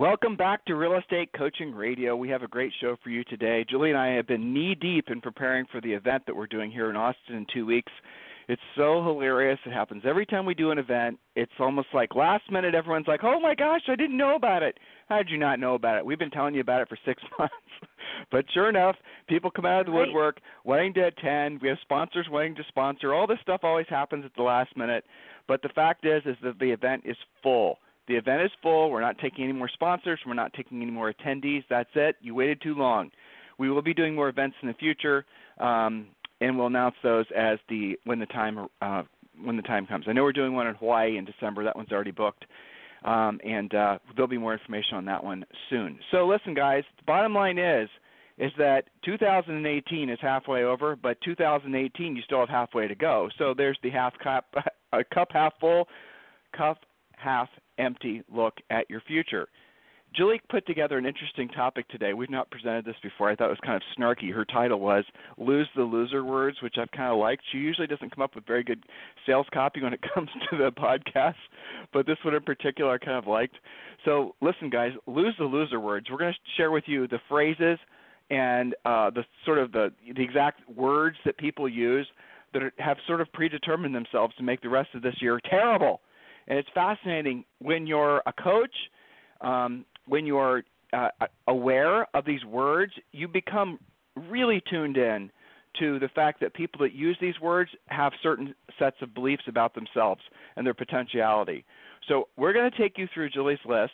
Welcome back to Real Estate Coaching Radio. We have a great show for you today. Julie and I have been knee deep in preparing for the event that we're doing here in Austin in two weeks. It's so hilarious. It happens every time we do an event. It's almost like last minute, everyone's like, oh my gosh, I didn't know about it. How did you not know about it? We've been telling you about it for six months. but sure enough, people come out of the Right. woodwork wanting to attend. We have sponsors wanting to sponsor. All this stuff always happens at the last minute. But the fact is, is that the event is full. The event is full. We're not taking any more sponsors. We're not taking any more attendees. That's it. You waited too long. We will be doing more events in the future, um, and we'll announce those as the when the time uh, when the time comes. I know we're doing one in Hawaii in December. That one's already booked, um, and uh, there'll be more information on that one soon. So listen, guys. The bottom line is is that 2018 is halfway over, but 2018 you still have halfway to go. So there's the half cup, a cup half full, cup half empty look at your future. Julie put together an interesting topic today. We've not presented this before. I thought it was kind of snarky. Her title was Lose the Loser Words, which I've kind of liked. She usually doesn't come up with very good sales copy when it comes to the podcast, but this one in particular I kind of liked. So, listen, guys, lose the loser words. We're going to share with you the phrases and uh, the sort of the, the exact words that people use that have sort of predetermined themselves to make the rest of this year terrible. And it's fascinating when you're a coach, um, when you're uh, aware of these words, you become really tuned in to the fact that people that use these words have certain sets of beliefs about themselves and their potentiality. So we're going to take you through Julie's list,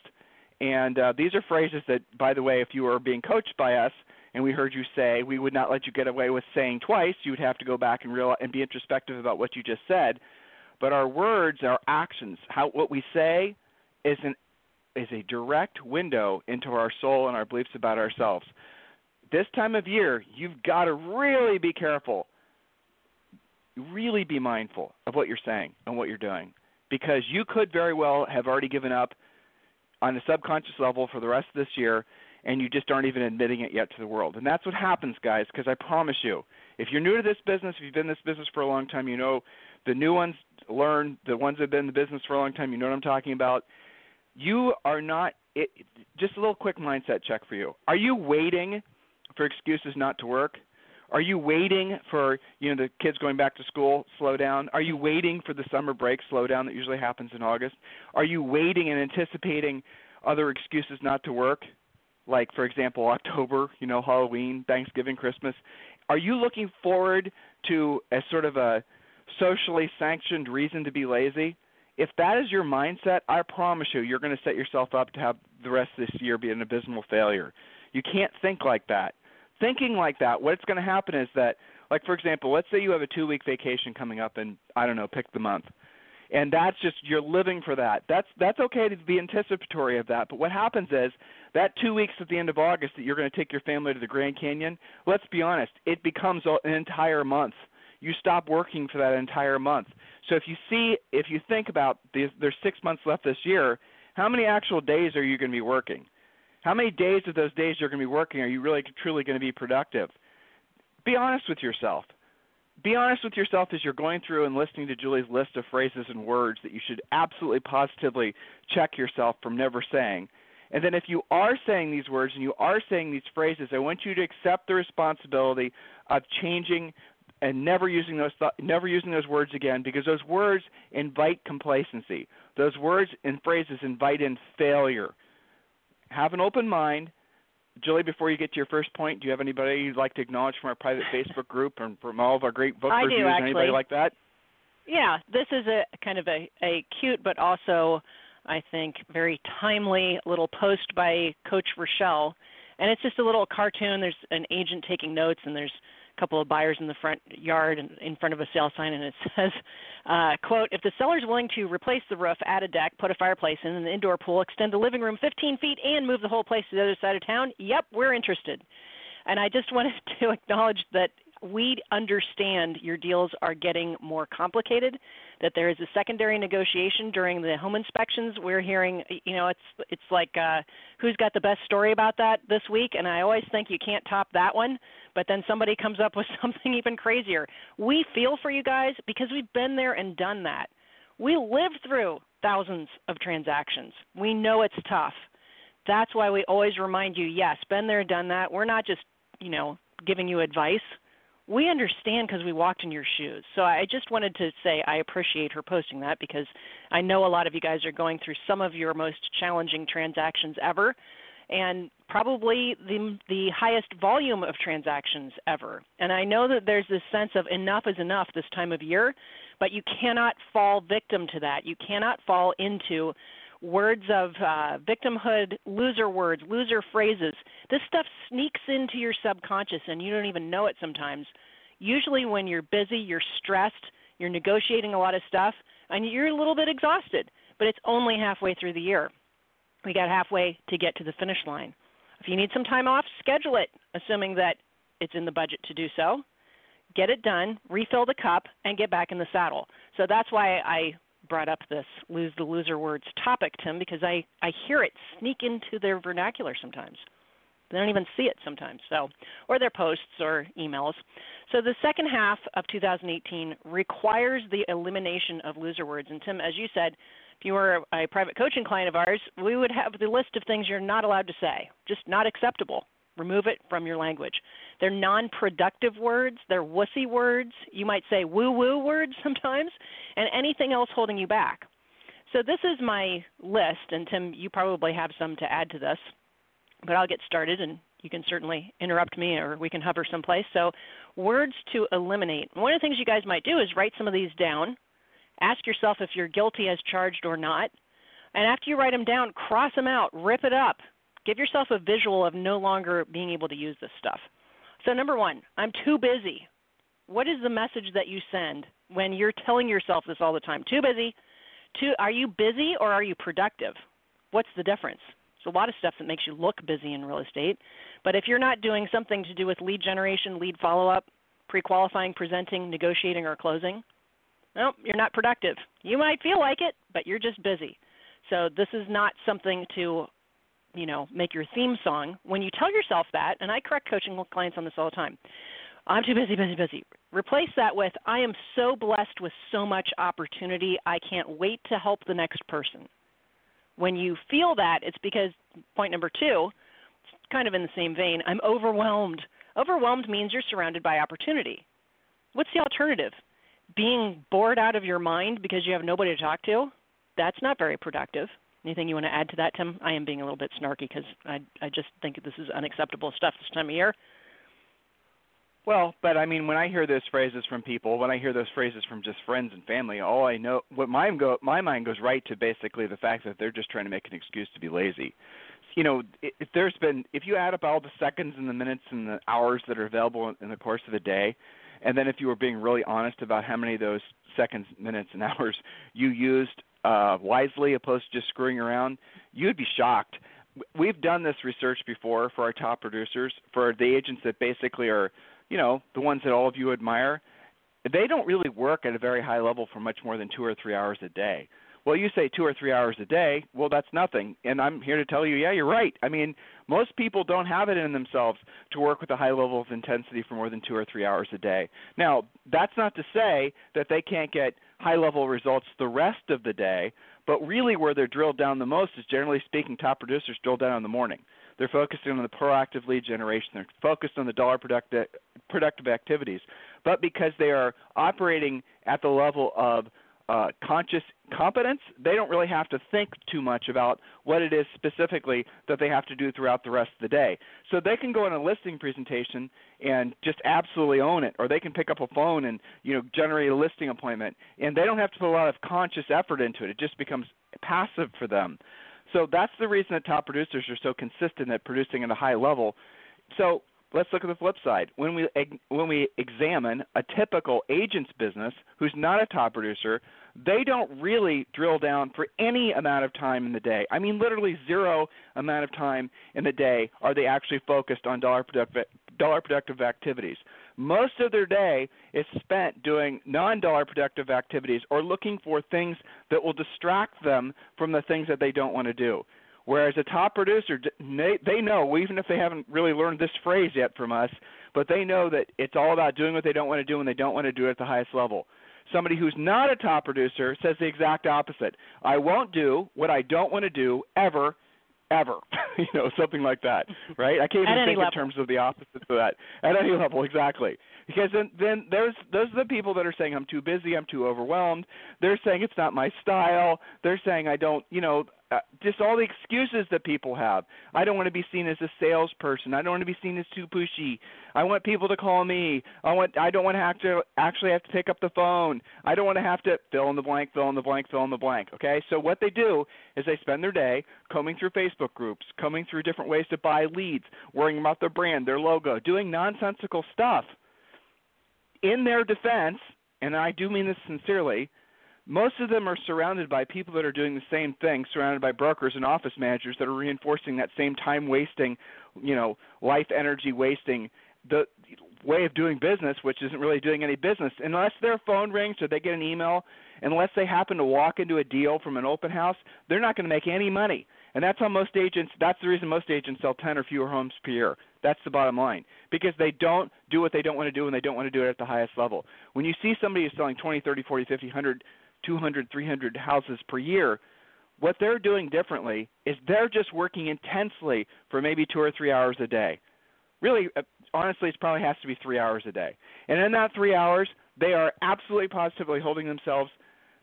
and uh, these are phrases that, by the way, if you were being coached by us and we heard you say, we would not let you get away with saying twice. You would have to go back and real and be introspective about what you just said. But our words, our actions, how what we say, is an is a direct window into our soul and our beliefs about ourselves. This time of year, you've got to really be careful. Really be mindful of what you're saying and what you're doing because you could very well have already given up on a subconscious level for the rest of this year and you just aren't even admitting it yet to the world. And that's what happens, guys, because I promise you, if you're new to this business, if you've been in this business for a long time, you know the new ones learn, the ones that have been in the business for a long time, you know what I'm talking about. You are not it, just a little quick mindset check for you. Are you waiting for excuses not to work? Are you waiting for you know the kids going back to school slow down? Are you waiting for the summer break slow down that usually happens in August? Are you waiting and anticipating other excuses not to work? Like for example October, you know, Halloween, Thanksgiving, Christmas. Are you looking forward to a sort of a socially sanctioned reason to be lazy? If that is your mindset, I promise you, you're going to set yourself up to have the rest of this year be an abysmal failure. You can't think like that. Thinking like that, what's going to happen is that, like for example, let's say you have a two-week vacation coming up, and I don't know, pick the month, and that's just you're living for that. That's that's okay to be anticipatory of that. But what happens is that two weeks at the end of August that you're going to take your family to the Grand Canyon. Let's be honest, it becomes an entire month you stop working for that entire month. So if you see, if you think about these, there's six months left this year. How many actual days are you going to be working? How many days of those days you're going to be working are you really truly going to be productive? Be honest with yourself. Be honest with yourself as you're going through and listening to Julie's list of phrases and words that you should absolutely positively check yourself from never saying. And then if you are saying these words and you are saying these phrases, I want you to accept the responsibility of changing and never using those th- never using those words again because those words invite complacency. Those words and phrases invite in failure. Have an open mind. Julie, before you get to your first point, do you have anybody you'd like to acknowledge from our private Facebook group and from all of our great book I do, reviews? Anybody like that? Yeah, this is a kind of a, a cute but also, I think, very timely little post by Coach Rochelle. And it's just a little cartoon. There's an agent taking notes, and there's couple of buyers in the front yard and in front of a sale sign, and it says, uh, "quote If the seller is willing to replace the roof, add a deck, put a fireplace in, an indoor pool, extend the living room 15 feet, and move the whole place to the other side of town, yep, we're interested." And I just wanted to acknowledge that we understand your deals are getting more complicated that there is a secondary negotiation during the home inspections. We're hearing you know it's it's like uh who's got the best story about that this week? And i always think you can't top that one but then somebody comes up with something even crazier. We feel for you guys because we've been there and done that. We lived through thousands of transactions. We know it's tough. That's why we always remind you yes been there done that. We're not just you know giving you advice we understand because we walked in your shoes. So I just wanted to say I appreciate her posting that because I know a lot of you guys are going through some of your most challenging transactions ever and probably the the highest volume of transactions ever. And I know that there's this sense of enough is enough this time of year, but you cannot fall victim to that. You cannot fall into words of uh, victimhood, loser words, loser phrases. This stuff sneaks into your subconscious and you don't even know it sometimes. Usually, when you're busy, you're stressed, you're negotiating a lot of stuff, and you're a little bit exhausted, but it's only halfway through the year. We got halfway to get to the finish line. If you need some time off, schedule it, assuming that it's in the budget to do so. Get it done, refill the cup, and get back in the saddle. So that's why I brought up this lose the loser words topic, Tim, because I, I hear it sneak into their vernacular sometimes. They don't even see it sometimes. So, or their posts or emails. So the second half of 2018 requires the elimination of loser words. And Tim, as you said, if you were a private coaching client of ours, we would have the list of things you're not allowed to say, just not acceptable. Remove it from your language. They're non productive words, they're wussy words. You might say woo woo words sometimes, and anything else holding you back. So, this is my list, and Tim, you probably have some to add to this, but I'll get started and you can certainly interrupt me or we can hover someplace. So, words to eliminate. One of the things you guys might do is write some of these down. Ask yourself if you're guilty as charged or not. And after you write them down, cross them out, rip it up, Give yourself a visual of no longer being able to use this stuff. So, number one, I'm too busy. What is the message that you send when you're telling yourself this all the time? Too busy. Too, are you busy or are you productive? What's the difference? There's a lot of stuff that makes you look busy in real estate. But if you're not doing something to do with lead generation, lead follow up, pre qualifying, presenting, negotiating, or closing, well, you're not productive. You might feel like it, but you're just busy. So this is not something to you know, make your theme song, when you tell yourself that, and I correct coaching clients on this all the time, I'm too busy, busy, busy. Replace that with I am so blessed with so much opportunity, I can't wait to help the next person. When you feel that, it's because point number two, it's kind of in the same vein, I'm overwhelmed. Overwhelmed means you're surrounded by opportunity. What's the alternative? Being bored out of your mind because you have nobody to talk to? That's not very productive. Anything you want to add to that, Tim? I am being a little bit snarky because I I just think this is unacceptable stuff this time of year. Well, but I mean, when I hear those phrases from people, when I hear those phrases from just friends and family, all I know, what my go, my mind goes right to basically the fact that they're just trying to make an excuse to be lazy. You know, if there's been, if you add up all the seconds and the minutes and the hours that are available in the course of a day, and then if you were being really honest about how many of those seconds, minutes, and hours you used uh, wisely opposed to just screwing around, you'd be shocked. We've done this research before for our top producers, for the agents that basically are, you know, the ones that all of you admire. They don't really work at a very high level for much more than two or three hours a day. Well, you say two or three hours a day. Well, that's nothing. And I'm here to tell you, yeah, you're right. I mean, most people don't have it in themselves to work with a high level of intensity for more than two or three hours a day. Now, that's not to say that they can't get high level results the rest of the day, but really where they're drilled down the most is generally speaking, top producers drill down in the morning. They're focusing on the proactive lead generation. They're focused on the dollar productive, productive activities. But because they are operating at the level of uh, conscious competence, they don't really have to think too much about what it is specifically that they have to do throughout the rest of the day. So they can go in a listing presentation and just absolutely own it, or they can pick up a phone and you know generate a listing appointment, and they don't have to put a lot of conscious effort into it. It just becomes passive for them. So that's the reason that top producers are so consistent at producing at a high level. So let's look at the flip side. When we when we examine a typical agent's business who's not a top producer, they don't really drill down for any amount of time in the day. I mean, literally zero amount of time in the day are they actually focused on dollar productive dollar productive activities. Most of their day is spent doing non-dollar productive activities or looking for things that will distract them from the things that they don't want to do. Whereas a top producer, they know, even if they haven't really learned this phrase yet from us, but they know that it's all about doing what they don't want to do and they don't want to do it at the highest level. Somebody who's not a top producer says the exact opposite. I won't do what I don't want to do ever, ever. you know, something like that, right? I can't even think level. in terms of the opposite of that. At any level, exactly. Because then, then there's those are the people that are saying I'm too busy, I'm too overwhelmed. They're saying it's not my style. They're saying I don't, you know, uh, just all the excuses that people have. I don't want to be seen as a salesperson. I don't want to be seen as too pushy. I want people to call me. I want. I don't want to have to actually have to pick up the phone. I don't want to have to fill in the blank, fill in the blank, fill in the blank. Okay. So what they do is they spend their day combing through Facebook groups, combing through different ways to buy leads, worrying about their brand, their logo, doing nonsensical stuff. In their defense, and I do mean this sincerely, most of them are surrounded by people that are doing the same thing, surrounded by brokers and office managers that are reinforcing that same time wasting, you know, life energy wasting the way of doing business, which isn't really doing any business. Unless their phone rings or they get an email, unless they happen to walk into a deal from an open house, they're not going to make any money. And that's how most agents that's the reason most agents sell 10 or fewer homes per year. That's the bottom line. Because they don't do what they don't want to do and they don't want to do it at the highest level. When you see somebody who's selling 20, 30, 40, 50, 100 200, 300 houses per year. What they're doing differently is they're just working intensely for maybe two or three hours a day. Really, uh, honestly, it probably has to be three hours a day. And in that three hours, they are absolutely positively holding themselves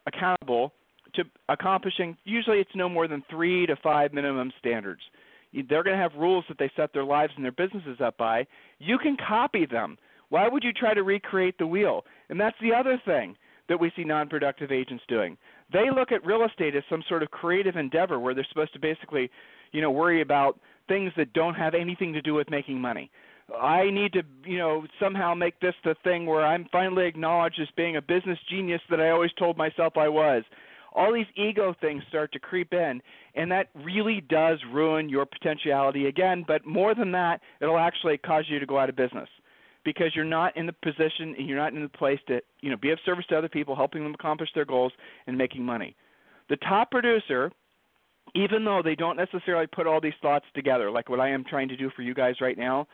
accountable to accomplishing, usually it's no more than three to five minimum standards. They're going to have rules that they set their lives and their businesses up by. You can copy them. Why would you try to recreate the wheel? And that's the other thing that we see non-productive agents doing. They look at real estate as some sort of creative endeavor where they're supposed to basically, you know, worry about things that don't have anything to do with making money. I need to, you know, somehow make this the thing where I'm finally acknowledged as being a business genius that I always told myself I was. All these ego things start to creep in, and that really does ruin your potentiality again. But more than that, it'll actually cause you to go out of business because you're not in the position and you're not in the place to you know be of service to other people, helping them accomplish their goals and making money. The top producer, even though they don't necessarily put all these thoughts together, like what I am trying to do for you guys right now,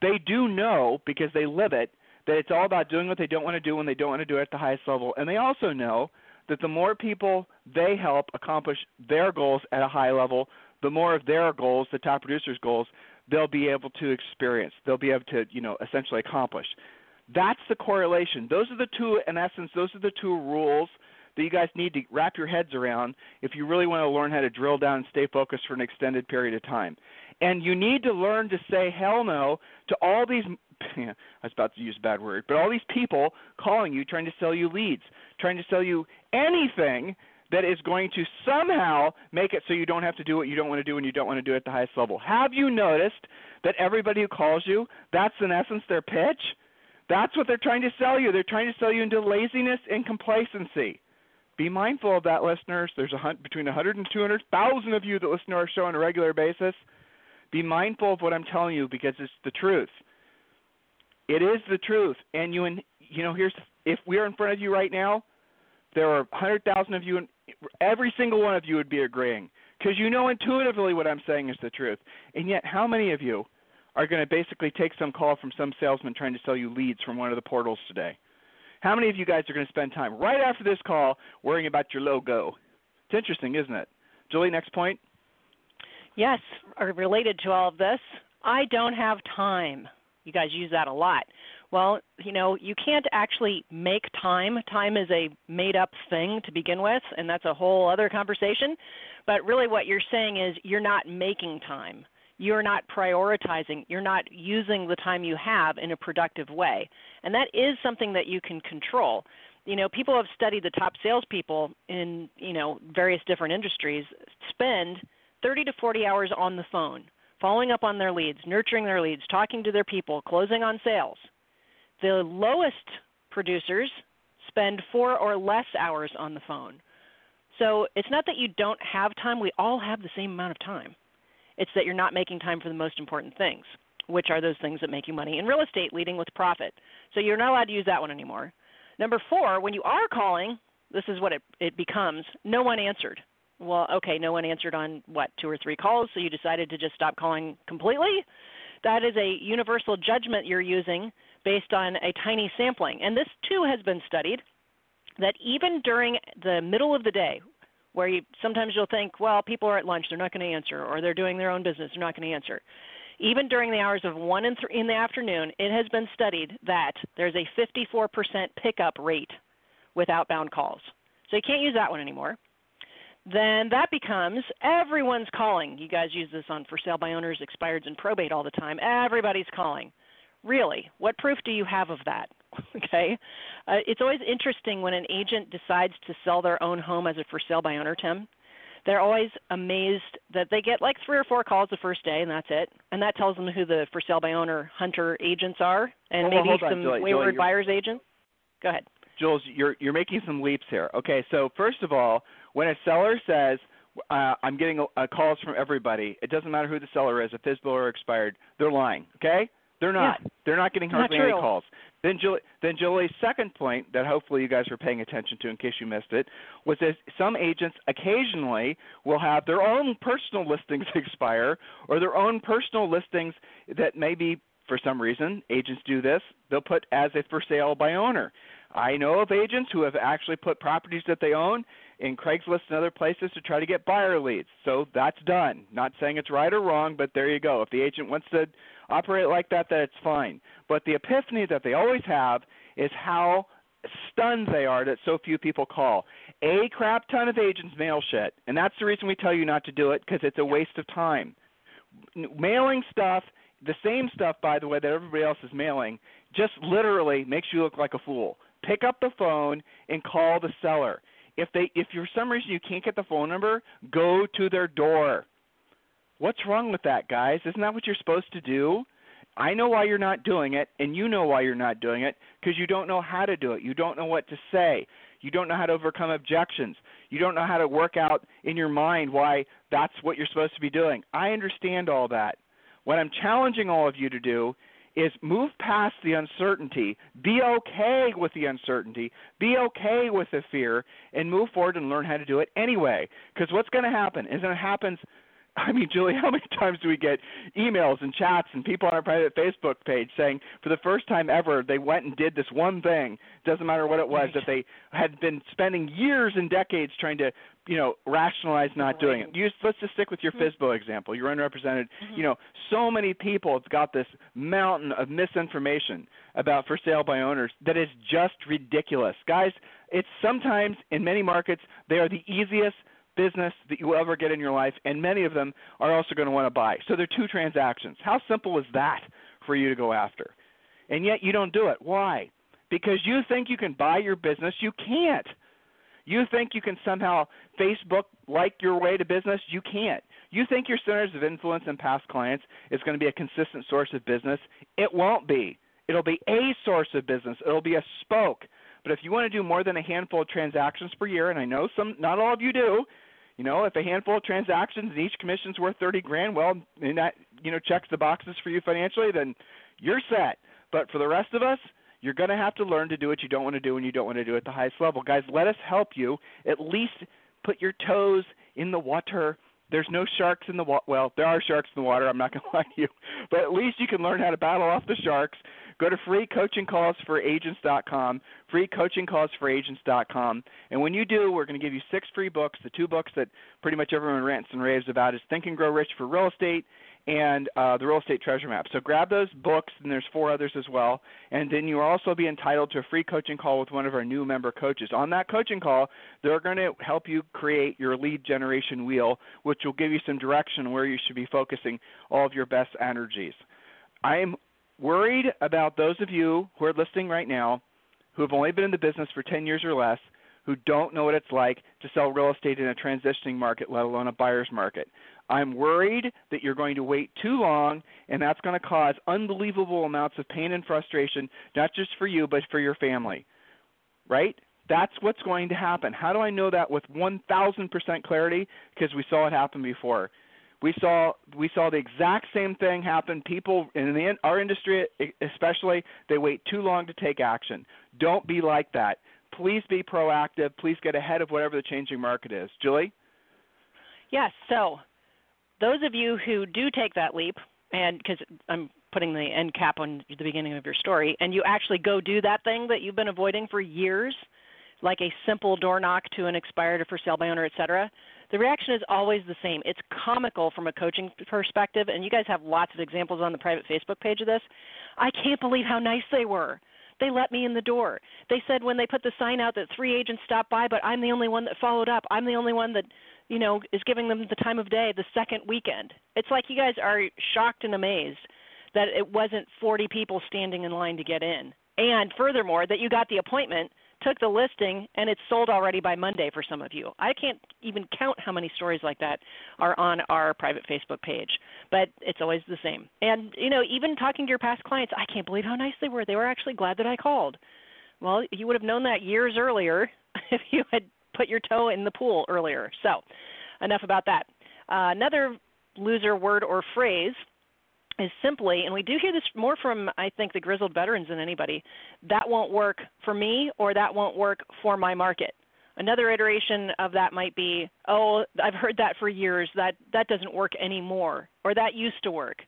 they do know because they live it that it's all about doing what they don't want to do when they don't want to do it at the highest level. And they also know that the more people they help accomplish their goals at a high level, the more of their goals, the top producers' goals, they'll be able to experience. They'll be able to, you know, essentially accomplish. That's the correlation. Those are the two, in essence, those are the two rules that you guys need to wrap your heads around if you really want to learn how to drill down and stay focused for an extended period of time. And you need to learn to say hell no to all these I was about to use a bad word, but all these people calling you trying to sell you leads, trying to sell you anything that is going to somehow make it so you don't have to do what you don't want to do and you don't want to do it at the highest level. Have you noticed that everybody who calls you, that's in essence their pitch? That's what they're trying to sell you. They're trying to sell you into laziness and complacency. Be mindful of that, listeners. There's a hunt between 100 and 200,000 of you that listen to our show on a regular basis. Be mindful of what I'm telling you because it's the truth. It is the truth, and you you know here's if we are in front of you right now, there are 100,000 of you every single one of you would be agreeing because you know intuitively what I'm saying is the truth. And yet, how many of you are going to basically take some call from some salesman trying to sell you leads from one of the portals today? How many of you guys are going to spend time right after this call worrying about your logo? It's interesting, isn't it? Julie, next point. Yes, uh, related to all of this, I don't have time. You guys use that a lot. Well, you know, you can't actually make time. Time is a made up thing to begin with, and that's a whole other conversation. But really, what you're saying is you're not making time. You're not prioritizing. You're not using the time you have in a productive way. And that is something that you can control. You know, people have studied the top salespeople in, you know, various different industries spend 30 to 40 hours on the phone following up on their leads, nurturing their leads, talking to their people, closing on sales. The lowest producers spend four or less hours on the phone. So it's not that you don't have time, we all have the same amount of time. It's that you're not making time for the most important things, which are those things that make you money in real estate, leading with profit. So you're not allowed to use that one anymore. Number four, when you are calling, this is what it, it becomes no one answered. Well, okay, no one answered on what, two or three calls, so you decided to just stop calling completely? That is a universal judgment you're using based on a tiny sampling. And this too has been studied that even during the middle of the day, where you sometimes you'll think, well, people are at lunch, they're not going to answer, or they're doing their own business, they're not going to answer. Even during the hours of one and th- in the afternoon, it has been studied that there's a 54% pickup rate with outbound calls. So you can't use that one anymore. Then that becomes everyone's calling. You guys use this on for sale by owners, expireds, and probate all the time. Everybody's calling. Really, what proof do you have of that? okay, uh, it's always interesting when an agent decides to sell their own home as a for sale by owner, Tim. They're always amazed that they get like three or four calls the first day, and that's it. And that tells them who the for sale by owner hunter agents are, and well, maybe some Julie, wayward Julie, buyers agents. Go ahead. Jules, you're you're making some leaps here. Okay, so first of all, when a seller says uh, I'm getting a, a calls from everybody, it doesn't matter who the seller is, if FSBO or expired, they're lying. Okay, they're not. Yeah. They're not getting hardly not any calls. Then Julie, then Julie's second point that hopefully you guys were paying attention to in case you missed it was that some agents occasionally will have their own personal listings expire or their own personal listings that maybe for some reason agents do this they'll put as a for sale by owner. I know of agents who have actually put properties that they own in Craigslist and other places to try to get buyer leads. So that's done. Not saying it's right or wrong, but there you go. If the agent wants to operate like that, that's fine. But the epiphany that they always have is how stunned they are that so few people call. A crap ton of agents mail shit, and that's the reason we tell you not to do it because it's a waste of time. Mailing stuff, the same stuff, by the way, that everybody else is mailing, just literally makes you look like a fool. Pick up the phone and call the seller. If they, if for some reason you can't get the phone number, go to their door. What's wrong with that, guys? Isn't that what you're supposed to do? I know why you're not doing it, and you know why you're not doing it because you don't know how to do it. You don't know what to say. You don't know how to overcome objections. You don't know how to work out in your mind why that's what you're supposed to be doing. I understand all that. What I'm challenging all of you to do is move past the uncertainty, be okay with the uncertainty, be okay with the fear, and move forward and learn how to do it anyway. Because what's going to happen is it happens I mean, Julie, how many times do we get emails and chats and people on our private Facebook page saying for the first time ever they went and did this one thing, doesn't matter what it was, Right. that they had been spending years and decades trying to, you know, rationalize not doing it. Use, let's just stick with your Mhm. FSBO example. You're underrepresented. Mhm. You know, so many people have got this mountain of misinformation about for sale by owners that is just ridiculous. Guys, it's sometimes in many markets they are the easiest business that you ever get in your life, and many of them are also going to want to buy. So they're two transactions. How simple is that for you to go after? And yet you don't do it. Why? Because you think you can buy your business. You can't. You think you can somehow Facebook like your way to business. You can't. You think your centers of influence and past clients is going to be a consistent source of business. It won't be. It'll be a source of business. It'll be a spoke. But if you want to do more than a handful of transactions per year, and I know some, not all of you do, you know, if a handful of transactions and each commission's worth thirty grand, well, and that you know checks the boxes for you financially, then you're set. But for the rest of us, you're going to have to learn to do what you don't want to do and you don't want to do at the highest level. Guys, let us help you. At least put your toes in the water. There's no sharks in the water. Well, there are sharks in the water. I'm not going to lie to you, but at least you can learn how to battle off the sharks. Go to freecoachingcallsforagents.com, freecoachingcallsforagents.com, and when you do, we're going to give you six free books. The two books that pretty much everyone rants and raves about is Think and Grow Rich for Real Estate and uh, the Real Estate Treasure Map. So grab those books, and there's four others as well. And then you'll also be entitled to a free coaching call with one of our new member coaches. On that coaching call, they're going to help you create your lead generation wheel, which will give you some direction where you should be focusing all of your best energies. I am worried about those of you who are listening right now who have only been in the business for 10 years or less who don't know what it's like to sell real estate in a transitioning market, let alone a buyer's market. I'm worried that you're going to wait too long, and that's going to cause unbelievable amounts of pain and frustration, not just for you, but for your family. Right? That's what's going to happen. How do I know that with 1,000% clarity? Because we saw it happen before. We saw we saw the exact same thing happen. People in the, our industry, especially, they wait too long to take action. Don't be like that. Please be proactive. Please get ahead of whatever the changing market is. Julie. Yes. So, those of you who do take that leap, and because I'm putting the end cap on the beginning of your story, and you actually go do that thing that you've been avoiding for years, like a simple door knock to an expired or for sale by owner, et cetera, the reaction is always the same. It's comical from a coaching perspective, and you guys have lots of examples on the private Facebook page of this. I can't believe how nice they were. They let me in the door. They said when they put the sign out that three agents stopped by, but I'm the only one that followed up. I'm the only one that, you know, is giving them the time of day the second weekend. It's like you guys are shocked and amazed that it wasn't 40 people standing in line to get in. And furthermore, that you got the appointment took the listing and it's sold already by Monday for some of you. I can't even count how many stories like that are on our private Facebook page, but it's always the same. And you know, even talking to your past clients, I can't believe how nice they were. They were actually glad that I called. Well, you would have known that years earlier if you had put your toe in the pool earlier. So, enough about that. Uh, another loser word or phrase is simply, and we do hear this more from I think the grizzled veterans than anybody, that won't work for me or that won't work for my market. Another iteration of that might be, oh, I've heard that for years. That that doesn't work anymore, or that used to work.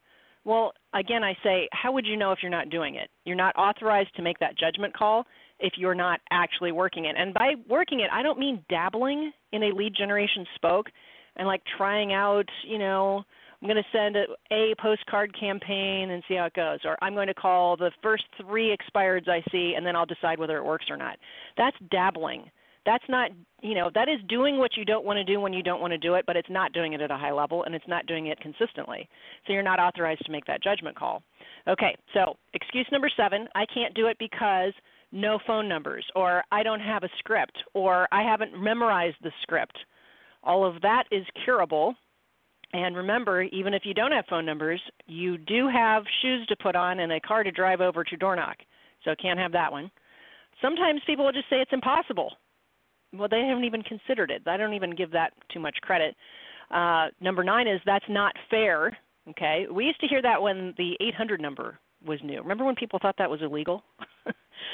Well, again, I say, how would you know if you're not doing it? You're not authorized to make that judgment call if you're not actually working it. And by working it, I don't mean dabbling in a lead generation spoke and like trying out, you know, I'm going to send a, a postcard campaign and see how it goes, or I'm going to call the first three expireds I see and then I'll decide whether it works or not. That's dabbling. That's not, you know, that is doing what you don't want to do when you don't want to do it, but it's not doing it at a high level and it's not doing it consistently. So you're not authorized to make that judgment call. Okay, so excuse number seven I can't do it because no phone numbers, or I don't have a script, or I haven't memorized the script. All of that is curable and remember, even if you don't have phone numbers, you do have shoes to put on and a car to drive over to door knock. So can't have that one. Sometimes people will just say it's impossible. Well, they haven't even considered it. I don't even give that too much credit. Uh, number nine is that's not fair. Okay, we used to hear that when the 800 number was new. Remember when people thought that was illegal?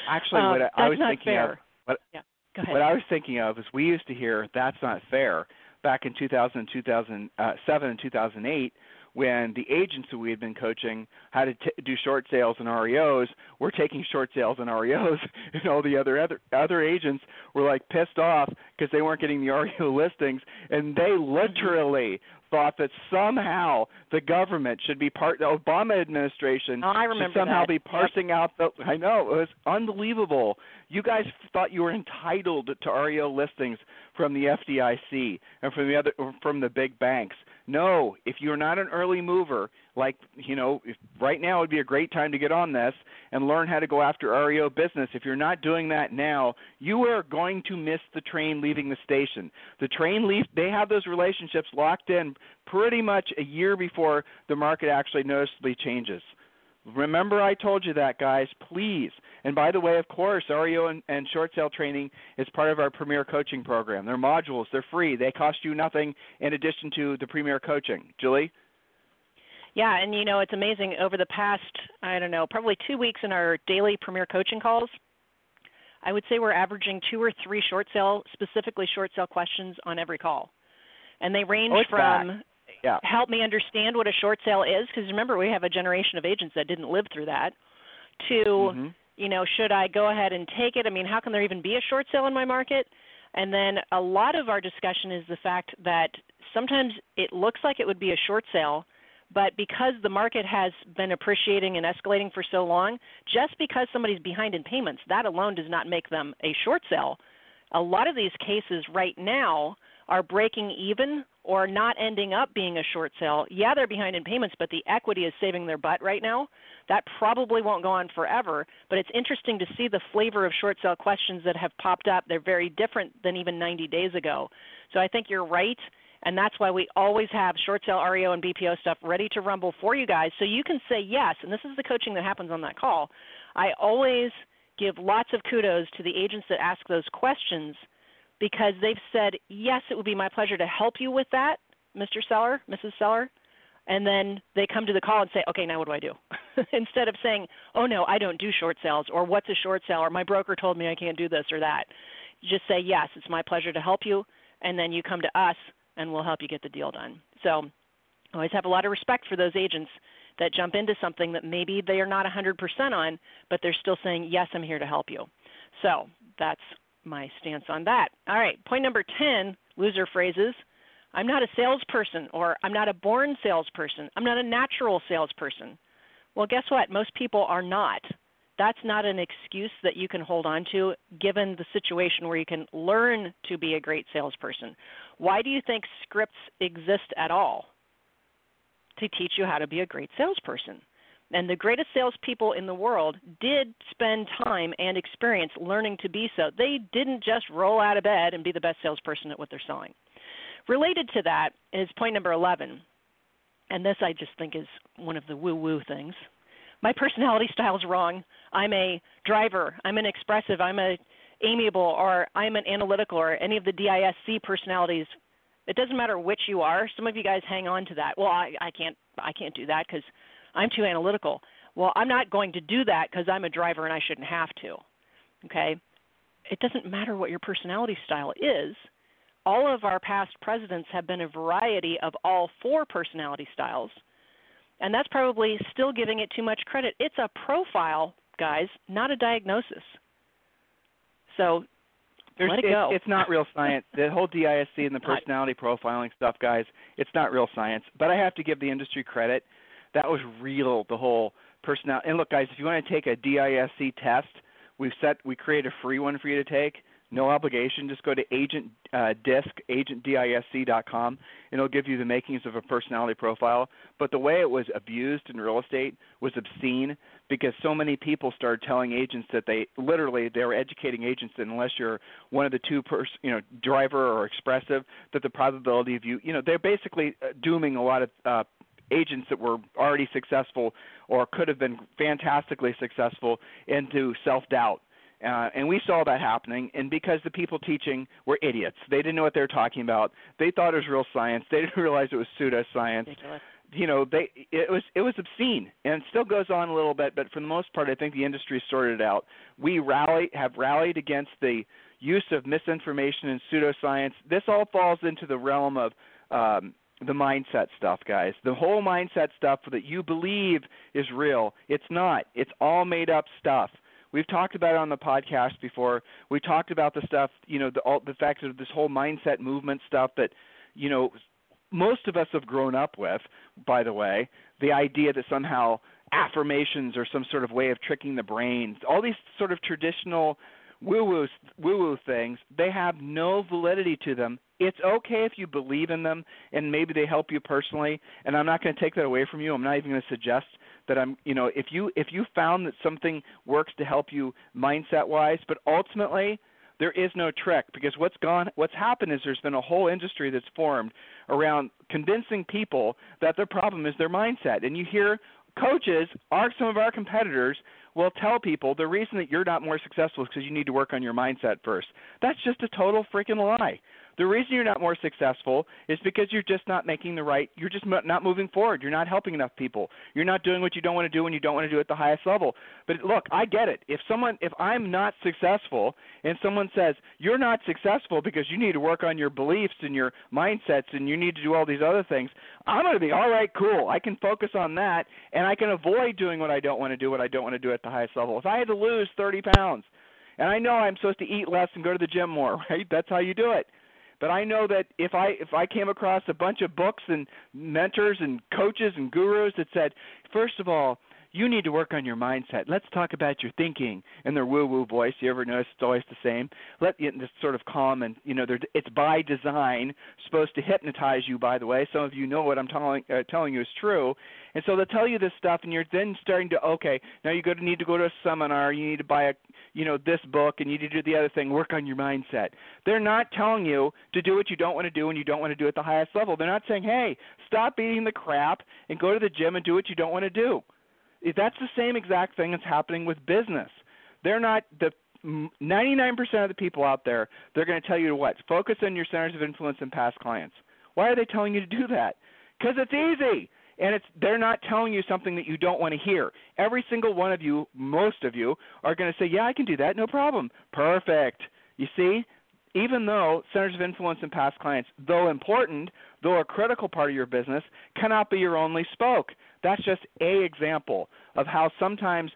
Actually, uh, what I, I was thinking fair. of, what, yeah, go ahead. what I was thinking of is we used to hear that's not fair back in 2000, 2007, uh, and 2008 when the agents who we had been coaching how to t- do short sales and REOs were taking short sales and REOs, and all the other other other agents were like pissed off because they weren't getting the REO listings, and they mm-hmm. literally thought that somehow the government should be part the Obama administration oh, I should somehow that. be parsing yep. out the I know it was unbelievable. You guys thought you were entitled to REO listings from the FDIC and from the other from the big banks. No, if you're not an early mover, like you know, if, right now would be a great time to get on this and learn how to go after REO business. If you're not doing that now, you are going to miss the train leaving the station. The train leaves; they have those relationships locked in pretty much a year before the market actually noticeably changes. Remember, I told you that, guys. Please. And by the way, of course, REO and, and short sale training is part of our Premier Coaching Program. They're modules. They're free. They cost you nothing in addition to the Premier Coaching. Julie. Yeah, and you know it's amazing. Over the past, I don't know, probably two weeks in our daily Premier Coaching calls, I would say we're averaging two or three short sale, specifically short sale questions on every call, and they range oh, from back yeah. help me understand what a short sale is because remember we have a generation of agents that didn't live through that to mm-hmm. you know should i go ahead and take it i mean how can there even be a short sale in my market and then a lot of our discussion is the fact that sometimes it looks like it would be a short sale but because the market has been appreciating and escalating for so long just because somebody's behind in payments that alone does not make them a short sale a lot of these cases right now are breaking even or not ending up being a short sale, yeah, they're behind in payments, but the equity is saving their butt right now. That probably won't go on forever, but it's interesting to see the flavor of short sale questions that have popped up. They're very different than even 90 days ago. So I think you're right. And that's why we always have short sale REO and BPO stuff ready to rumble for you guys so you can say yes. And this is the coaching that happens on that call. I always give lots of kudos to the agents that ask those questions because they've said, yes, it would be my pleasure to help you with that, Mr. Seller, Mrs. Seller. And then they come to the call and say, okay, now what do I do? Instead of saying, oh no, I don't do short sales, or what's a short sale, or my broker told me I can't do this or that. Just say, yes, it's my pleasure to help you. And then you come to us and we'll help you get the deal done. So I always have a lot of respect for those agents that jump into something that maybe they are not 100% on, but they're still saying, yes, I'm here to help you. So that's my stance on that. All right, point number 10 loser phrases. I'm not a salesperson, or I'm not a born salesperson. I'm not a natural salesperson. Well, guess what? Most people are not. That's not an excuse that you can hold on to given the situation where you can learn to be a great salesperson. Why do you think scripts exist at all? To teach you how to be a great salesperson. And the greatest salespeople in the world did spend time and experience learning to be so. They didn't just roll out of bed and be the best salesperson at what they're selling. Related to that is point number 11. And this I just think is one of the woo woo things. My personality style is wrong. I'm a driver, I'm an expressive, I'm a amiable, or I'm an analytical, or any of the DISC personalities. It doesn't matter which you are. Some of you guys hang on to that. Well, I, I can't I can't do that because I'm too analytical. Well, I'm not going to do that because I'm a driver and I shouldn't have to. Okay? It doesn't matter what your personality style is. All of our past presidents have been a variety of all four personality styles. And that's probably still giving it too much credit. It's a profile, guys, not a diagnosis. So There's, let it it, go. It's not real science. the whole DISC and the personality profiling stuff, guys, it's not real science. But I have to give the industry credit that was real. The whole personality. And look, guys, if you want to take a DISC test, we've set we create a free one for you to take. No obligation. Just go to agent uh, disc agentdisc.com, and it'll give you the makings of a personality profile. But the way it was abused in real estate was obscene because so many people started telling agents that they literally they were educating agents that unless you're one of the two pers- you know driver or expressive that the probability of you you know they're basically uh, dooming a lot of uh, agents that were already successful or could have been fantastically successful into self doubt. Uh, and we saw that happening, and because the people teaching were idiots, they didn't know what they were talking about. They thought it was real science. They didn't realize it was pseudoscience. Ridiculous. You know, they it was it was obscene, and it still goes on a little bit. But for the most part, I think the industry sorted it out. We rally have rallied against the use of misinformation and pseudoscience. This all falls into the realm of um, the mindset stuff, guys. The whole mindset stuff that you believe is real, it's not. It's all made up stuff. We've talked about it on the podcast before. We talked about the stuff, you know, the all, the fact of this whole mindset movement stuff that, you know, most of us have grown up with. By the way, the idea that somehow affirmations are some sort of way of tricking the brain. All these sort of traditional woo-woo woo-woo things, they have no validity to them. It's okay if you believe in them and maybe they help you personally and i'm not going to take that away from you. I'm not even going to suggest that i'm you know if you if you found that something works to help you mindset wise but ultimately there is no trick because what's gone what's happened is there's been a whole industry that's formed around convincing people that their problem is their mindset. And you hear coaches are some of our competitors will tell people the reason that you're not more successful is because you need to work on your mindset first. That's just a total freaking lie. The reason you're not more successful is because you're just not making the right, you're just not moving forward. You're not helping enough people. You're not doing what you don't want to do and you don't want to do at the highest level. But look, I get it. If someone, if I'm not successful and someone says, you're not successful because you need to work on your beliefs and your mindsets and you need to do all these other things, I'm going to be, all right, cool. I can focus on that and I can avoid doing what I don't want to do, what I don't want to do at the highest level. If I had to lose 30 pounds, and I know I'm supposed to eat less and go to the gym more, right? That's how you do it. But I know that if I if I came across a bunch of books and mentors and coaches and gurus that said, first of all, you need to work on your mindset. Let's talk about your thinking in their woo-woo voice. You ever notice it's always the same? Let you know, sort of calm and you know, it's by design supposed to hypnotize you. By the way, some of you know what I'm telling uh, telling you is true, and so they'll tell you this stuff, and you're then starting to okay, now you go to need to go to a seminar, you need to buy a you know this book, and you need to do the other thing. Work on your mindset. They're not telling you to do what you don't want to do and you don't want to do at the highest level. They're not saying, hey, stop beating the crap and go to the gym and do what you don't want to do that's the same exact thing that's happening with business. They're not the 99% of the people out there. They're going to tell you to what? Focus on your centers of influence and past clients. Why are they telling you to do that? Because it's easy and it's they're not telling you something that you don't want to hear. Every single one of you, most of you, are going to say, "Yeah, I can do that, no problem." Perfect. You see, even though centers of influence and past clients, though important, though a critical part of your business, cannot be your only spoke. That's just a example of how sometimes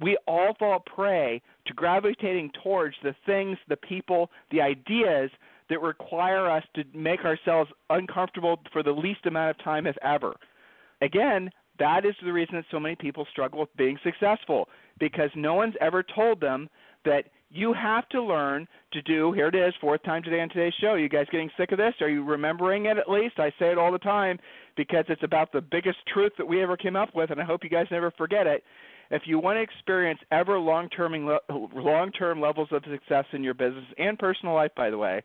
we all fall prey to gravitating towards the things, the people, the ideas that require us to make ourselves uncomfortable for the least amount of time, if ever. Again, that is the reason that so many people struggle with being successful because no one's ever told them that you have to learn to do here it is fourth time today on today's show. You guys getting sick of this? Are you remembering it at least? I say it all the time because it's about the biggest truth that we ever came up with and i hope you guys never forget it. If you want to experience ever long term long term levels of success in your business and personal life by the way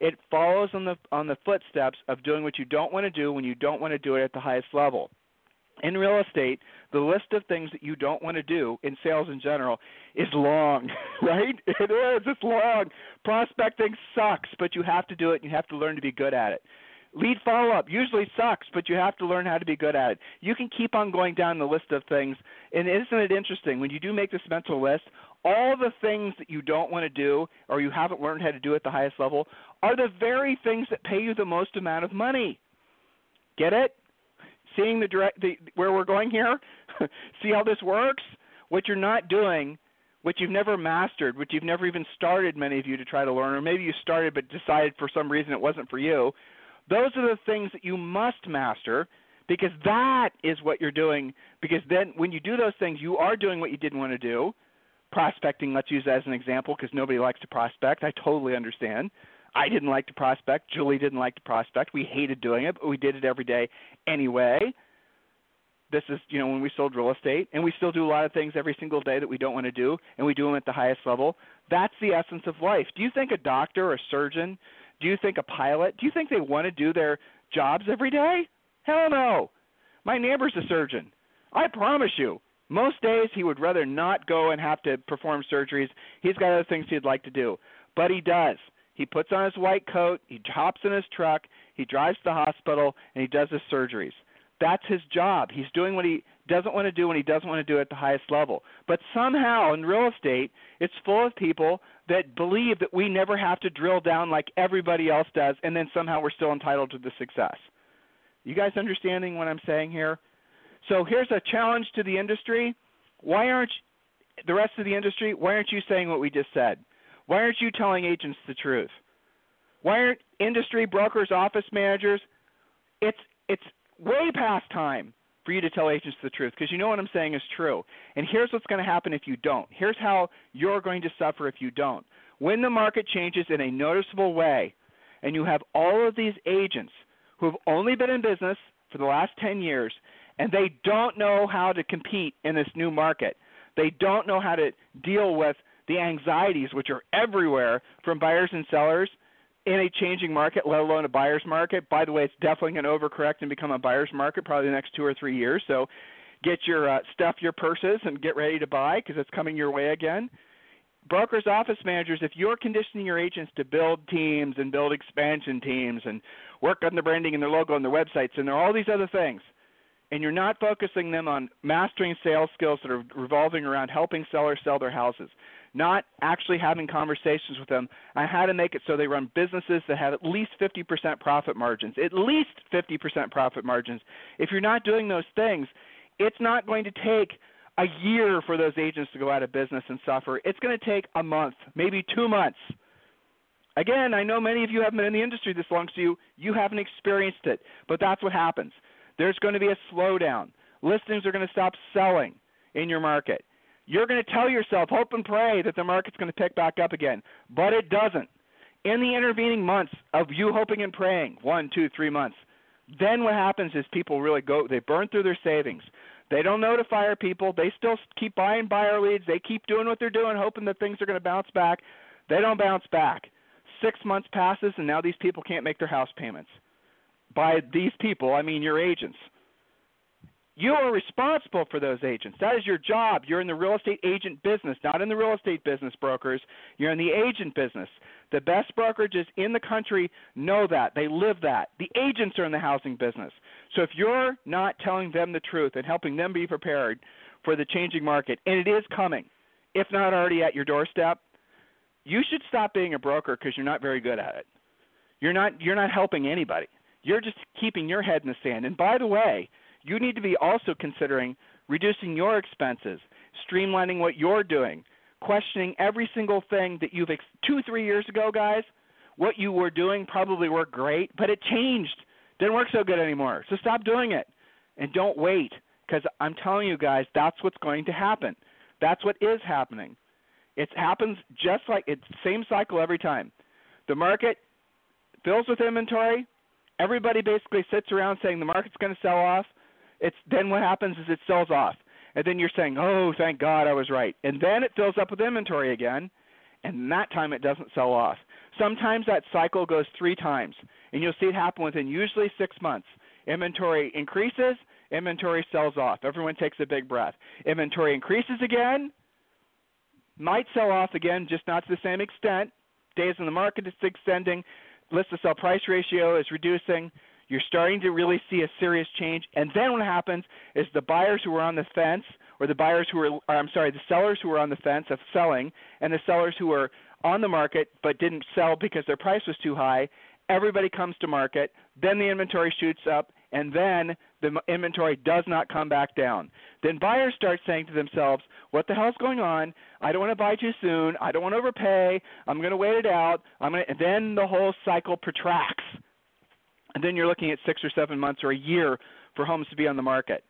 it follows on the on the footsteps of doing what you don't want to do when you don't want to do it at the highest level in real estate, the list of things that you don't want to do in sales in general is long, right? It is. It's long. Prospecting sucks, but you have to do it and you have to learn to be good at it. Lead follow up usually sucks, but you have to learn how to be good at it. You can keep on going down the list of things, and isn't it interesting when you do make this mental list? All the things that you don't want to do or you haven't learned how to do at the highest level are the very things that pay you the most amount of money. Get it? Seeing the direct the, where we're going here? See how this works? What you're not doing, what you've never mastered, what you've never even started, many of you to try to learn, or maybe you started but decided for some reason it wasn't for you. Those are the things that you must master because that is what you're doing. Because then when you do those things, you are doing what you didn't want to do. Prospecting, let's use that as an example because nobody likes to prospect. I totally understand. I didn't like to prospect. Julie didn't like to prospect. We hated doing it, but we did it every day anyway. This is, you know, when we sold real estate, and we still do a lot of things every single day that we don't want to do, and we do them at the highest level. That's the essence of life. Do you think a doctor or a surgeon, do you think a pilot, do you think they want to do their jobs every day? Hell no. My neighbor's a surgeon. I promise you, most days he would rather not go and have to perform surgeries. He's got other things he'd like to do, but he does. He puts on his white coat, he hops in his truck, he drives to the hospital, and he does his surgeries. That's his job. He's doing what he doesn't want to do when he doesn't want to do it at the highest level. But somehow in real estate, it's full of people that believe that we never have to drill down like everybody else does, and then somehow we're still entitled to the success. You guys understanding what I'm saying here? So here's a challenge to the industry. Why aren't the rest of the industry? Why aren't you saying what we just said? Why aren't you telling agents the truth? Why aren't industry brokers, office managers? It's it's way past time for you to tell agents the truth because you know what I'm saying is true. And here's what's going to happen if you don't. Here's how you're going to suffer if you don't. When the market changes in a noticeable way, and you have all of these agents who have only been in business for the last 10 years and they don't know how to compete in this new market. They don't know how to deal with the anxieties which are everywhere from buyers and sellers in a changing market, let alone a buyer's market. By the way, it's definitely going to overcorrect and become a buyer's market probably the next two or three years. So get your uh, stuff your purses and get ready to buy because it's coming your way again. Brokers, office managers, if you're conditioning your agents to build teams and build expansion teams and work on the branding and their logo and their websites and there are all these other things, and you're not focusing them on mastering sales skills that are revolving around helping sellers sell their houses, not actually having conversations with them on how to make it so they run businesses that have at least 50% profit margins, at least 50% profit margins. If you're not doing those things, it's not going to take a year for those agents to go out of business and suffer. It's going to take a month, maybe two months. Again, I know many of you haven't been in the industry this long, so you, you haven't experienced it, but that's what happens. There's going to be a slowdown. Listings are going to stop selling. in your market. You're going to tell yourself, hope and pray that the market's going to pick back up again, but it doesn't. In the intervening months of you hoping and praying, one, two, three months, then what happens is people really go, they burn through their savings. They don't notify our people. They still keep buying buyer leads. They keep doing what they're doing, hoping that things are going to bounce back. They don't bounce back. Six months passes, and now these people can't make their house payments. By these people, I mean your agents. You are responsible for those agents. That is your job. You're in the real estate agent business, not in the real estate business, brokers. You're in the agent business. The best brokerages in the country know that. They live that. The agents are in the housing business. So if you're not telling them the truth and helping them be prepared for the changing market, and it is coming, if not already at your doorstep, you should stop being a broker because you're not very good at it. You're not you're not helping anybody. You're just keeping your head in the sand. And by the way, you need to be also considering reducing your expenses, streamlining what you're doing, questioning every single thing that you've ex- 2 3 years ago, guys, what you were doing probably worked great, but it changed. Didn't work so good anymore. So stop doing it and don't wait because I'm telling you guys that's what's going to happen. That's what is happening. It happens just like it's same cycle every time. The market fills with inventory. Everybody basically sits around saying the market's going to sell off. It's then what happens is it sells off, and then you're saying, "Oh, thank God I was right," and then it fills up with inventory again, and that time it doesn't sell off. Sometimes that cycle goes three times, and you'll see it happen within usually six months. Inventory increases, inventory sells off. Everyone takes a big breath. Inventory increases again, might sell off again, just not to the same extent. Days in the market is extending, list to sell price ratio is reducing. You're starting to really see a serious change. And then what happens is the buyers who are on the fence, or the buyers who are, or I'm sorry, the sellers who are on the fence of selling, and the sellers who are on the market but didn't sell because their price was too high, everybody comes to market. Then the inventory shoots up, and then the inventory does not come back down. Then buyers start saying to themselves, "What the hell's going on? I don't want to buy too soon. I don't want to overpay. I'm going to wait it out. I'm going to." And then the whole cycle protracts and then you're looking at six or seven months or a year for homes to be on the market.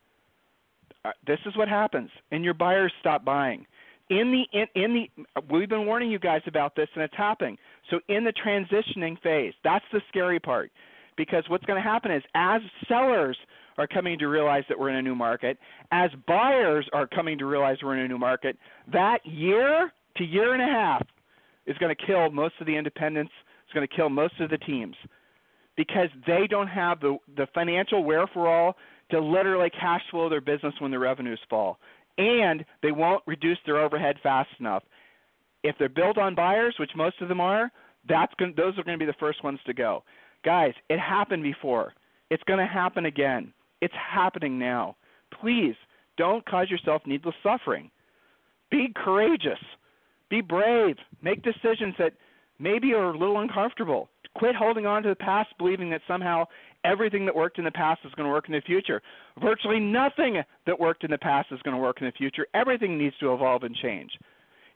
Uh, this is what happens, and your buyers stop buying. In the in, in the we've been warning you guys about this, and it's happening. So in the transitioning phase, that's the scary part, because what's going to happen is as sellers are coming to realize that we're in a new market, as buyers are coming to realize we're in a new market, that year to year and a half is going to kill most of the independents. It's going to kill most of the teams because they don't have the the financial wherewithal to literally cash flow their business when the revenues fall, and they won't reduce their overhead fast enough. If they're built on buyers, which most of them are, that's going, those are going to be the first ones to go. Guys, it happened before. It's going to happen again. It's happening now. Please don't cause yourself needless suffering. Be courageous. Be brave. Make decisions that maybe are a little uncomfortable. Quit holding on to the past, believing that somehow everything that worked in the past is going to work in the future. Virtually nothing that worked in the past is going to work in the future. Everything needs to evolve and change.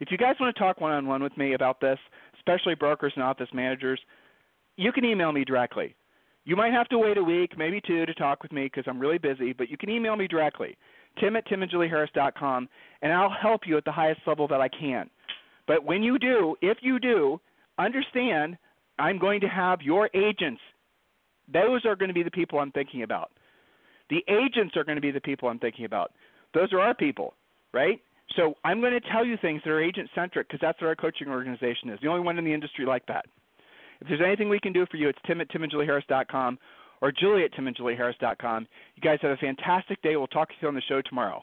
If you guys want to talk one on one with me about this, especially brokers and office managers, you can email me directly. You might have to wait a week, maybe two, to talk with me because I'm really busy, but you can email me directly, tim at timandjulieharris.com, and I'll help you at the highest level that I can. But when you do, if you do, understand I'm going to have your agents. Those are going to be the people I'm thinking about. The agents are going to be the people I'm thinking about. Those are our people, right? So I'm going to tell you things that are agent centric because that's what our coaching organization is. The only one in the industry like that. If there's anything we can do for you, it's tim at timandjulieharris.com or julie at timandjulieharris.com. You guys have a fantastic day. We'll talk to you on the show tomorrow.